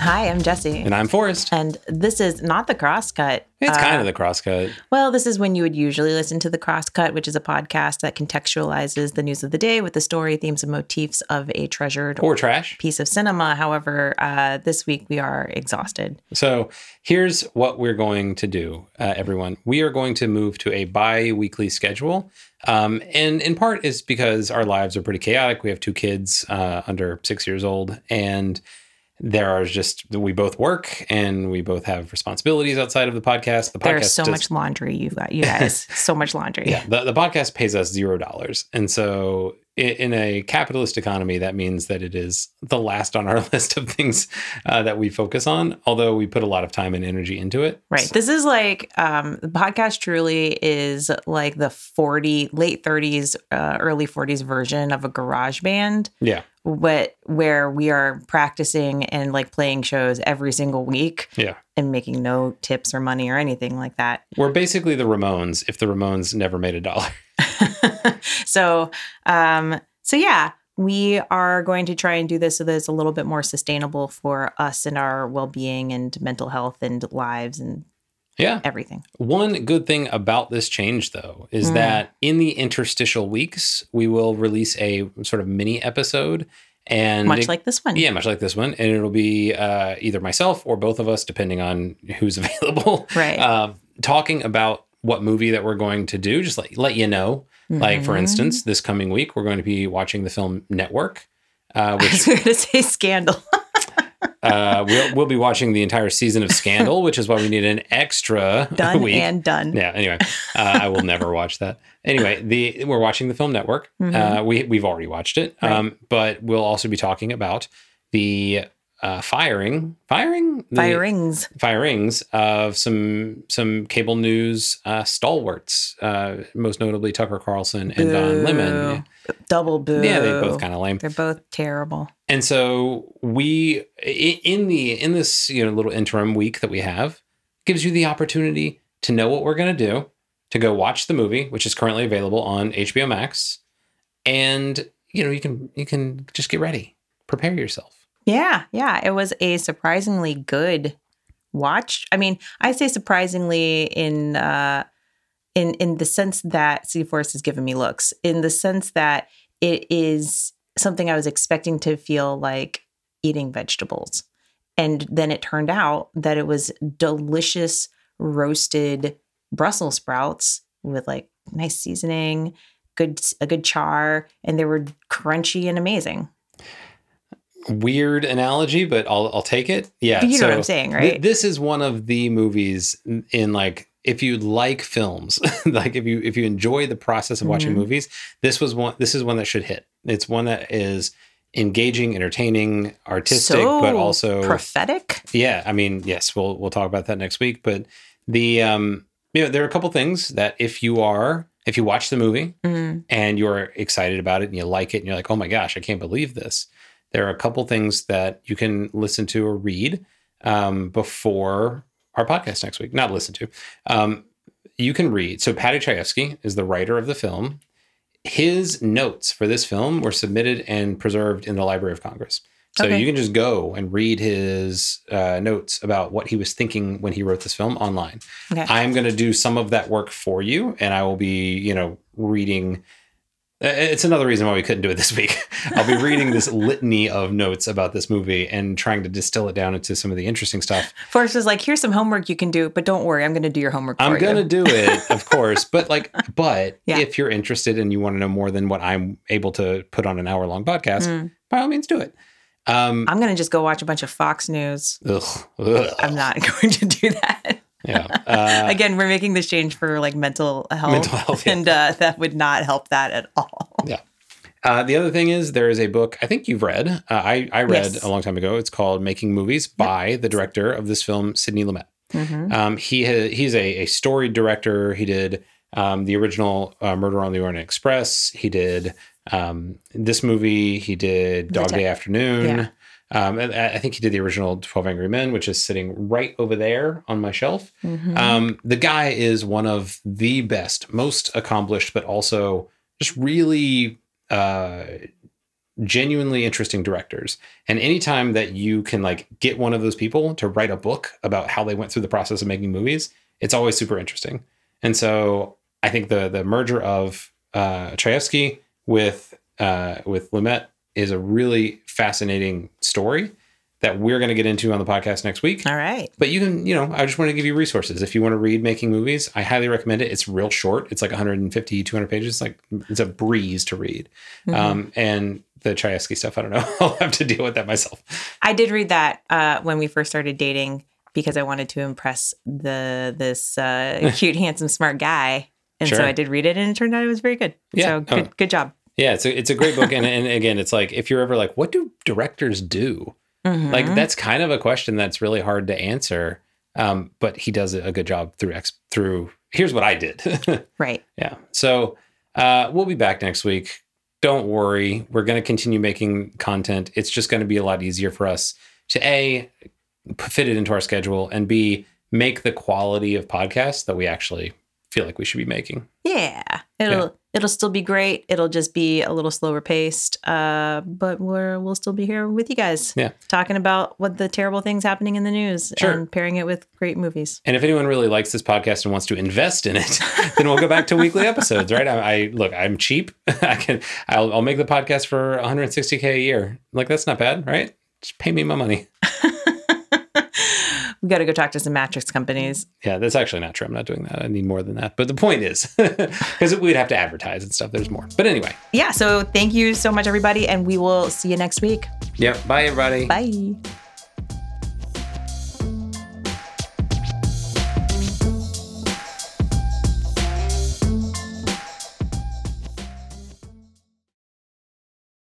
Hi, I'm Jesse. And I'm Forrest. And this is not the crosscut. It's Uh, kind of the crosscut. Well, this is when you would usually listen to the crosscut, which is a podcast that contextualizes the news of the day with the story, themes, and motifs of a treasured Or trash. piece of cinema. However, uh, this week we are exhausted. So here's what we're going to do, uh, everyone. We are going to move to a bi weekly schedule. Um, and in part is because our lives are pretty chaotic. We have two kids uh, under six years old. And there are just, we both work and we both have responsibilities outside of the podcast. The podcast There's so does- much laundry, you've got, you guys. so much laundry. Yeah, the, the podcast pays us zero dollars. And so in a capitalist economy, that means that it is the last on our list of things uh, that we focus on, although we put a lot of time and energy into it. Right. This is like um, the podcast truly is like the 40, late 30s, uh, early 40s version of a garage band. Yeah. What where we are practicing and like playing shows every single week Yeah. and making no tips or money or anything like that. We're basically the Ramones if the Ramones never made a dollar. so um so yeah, we are going to try and do this so that it's a little bit more sustainable for us and our well-being and mental health and lives and Yeah. everything. One good thing about this change, though, is Mm. that in the interstitial weeks, we will release a sort of mini episode. And Much it- like this one. Yeah, much like this one. And it'll be uh, either myself or both of us, depending on who's available. Right. Uh, talking about what movie that we're going to do, just like let you know. Like, for Mhm. instance, this coming week, we're going to be watching the film Network, uh, I which was going to say scandal. uh, we'll, we'll be watching the entire season of Scandal, which is why we need an extra done week. and done. yeah. Anyway, uh, I will never watch that. Anyway, the we're watching the film Network. Mhm. Uh, we we've already watched it, Right. um, but we'll also be talking about the uh, firing, firing, the Firings. firings of some some cable news uh, stalwarts, uh, most notably Tucker Carlson and Don Lemon. Double boo. Yeah, they're both kind of lame. They're both terrible. And so we in the in this you know little interim week that we have gives you the opportunity to know what we're going to do, to go watch the movie which is currently available on HBO Max and you know you can you can just get ready. Prepare yourself. Yeah, yeah. It was a surprisingly good watch. I mean, I say surprisingly in uh in in the sense that Sea Forrest has given me looks, in the sense that it is something I was expecting to feel like eating vegetables. And then it turned out that it was delicious roasted Brussels sprouts with like nice seasoning, good a good char, and they were crunchy and amazing. Weird analogy, but I'll I'll take it. Yeah. You know what I'm saying, th- right? this is one of the movies in, like if you like films, like if you if you enjoy the process of watching Mhm. movies, this was one this is one that should hit. It's one that is engaging, entertaining, artistic, but also prophetic. yeah, I mean, yes, we'll we'll talk about that next week, but the um you know, there are a couple things that if you are if you watch the movie Mm, and you're excited about it and you like it and you're like, oh my gosh, I can't believe this. There are a couple things that you can listen to or read um, before our podcast next week. Not listen to. Um, you can read. So Paddy Chayefsky is the writer of the film. His notes for this film were submitted and preserved in the Library of Congress. So Okay. you can just go and read his uh, notes about what he was thinking when he wrote this film online. Okay. I'm going to do some of that work for you, and I will be, you know, reading. Uh, It's another reason why we couldn't do it this week. I'll be reading this litany of notes about this movie and trying to distill it down into some of the interesting stuff. Forrest was like, "Here's some homework you can do, but don't worry, I'm going to do your homework I'm going to do it, of course, but like, but Yeah. if you're interested and you want to know more than what I'm able to put on an hour long podcast, Mm. by all means, do it. Um, I'm going to just go watch a bunch of Fox News. ugh, ugh. I'm not going to do that. Yeah. Uh, Again, we're making this change for like mental health, Mental health, yeah. and uh, that would not help that at all. Yeah. Uh, the other thing is there is a book I think you've read. Uh, I I read Yes. a long time ago. It's called Making Movies by the director of this film, Sidney Lumet. Mhm. Um, he ha- he's a, a storied director. He did um, the original uh, Murder on the Orient Express. He did um, this movie. He did Dog Day Afternoon. Yeah. Um, and I think he did the original Twelve Angry Men, which is sitting right over there on my shelf. Mhm. Um, the guy is one of the best, most accomplished, but also just really uh, genuinely interesting directors. And anytime that you can like get one of those people to write a book about how they went through the process of making movies, it's always super interesting. And so I think the the merger of uh, Chayefsky with uh, with Lumet is a really fascinating story that we're going to get into on the podcast next week. All right. But you can, you know, I just want to give you resources. If you want to read Making Movies, I highly recommend it. It's real short. It's like 150, 200 pages. Like it's a breeze to read. Mhm. Um, and the Chayefsky stuff, I don't know. I'll have to deal with that myself. I did read that uh, when we first started dating because I wanted to impress the this uh, cute, handsome, smart guy, and Sure. so I did read it, and it turned out it was very good. Yeah. So good, Oh. good job. Yeah, it's a, it's a great book. and, and again, it's like, if you're ever like, what do directors do? Like Mhm. that's kind of a question that's really hard to answer. Um, but he does a good job through ex- through. Here's what I did. right. yeah. So uh, we'll be back next week. Don't worry. We're going to continue making content. It's just going to be a lot easier for us to A, fit it into our schedule and b make the quality of podcasts that we actually feel like we should be making. Yeah. It'll it'll still be great. It'll just be a little slower paced. Uh, but we're we'll still be here with you guys. Yeah. Talking about what the terrible things happening in the news Sure. and pairing it with great movies. And if anyone really likes this podcast and wants to invest in it, then we'll go back to weekly episodes, right? I, I look, I'm cheap. I can, I'll, I'll make the podcast for 160k a year. Like that's not bad, right? Just pay me my money. Got to go talk to some mattress companies. Yeah, that's actually not true. I'm not doing that. I need more than that. But the point is, because we'd have to advertise and stuff. There's more. But anyway, Yeah. So thank you so much, everybody, and we will see you next week. yeah. Bye, everybody. Bye.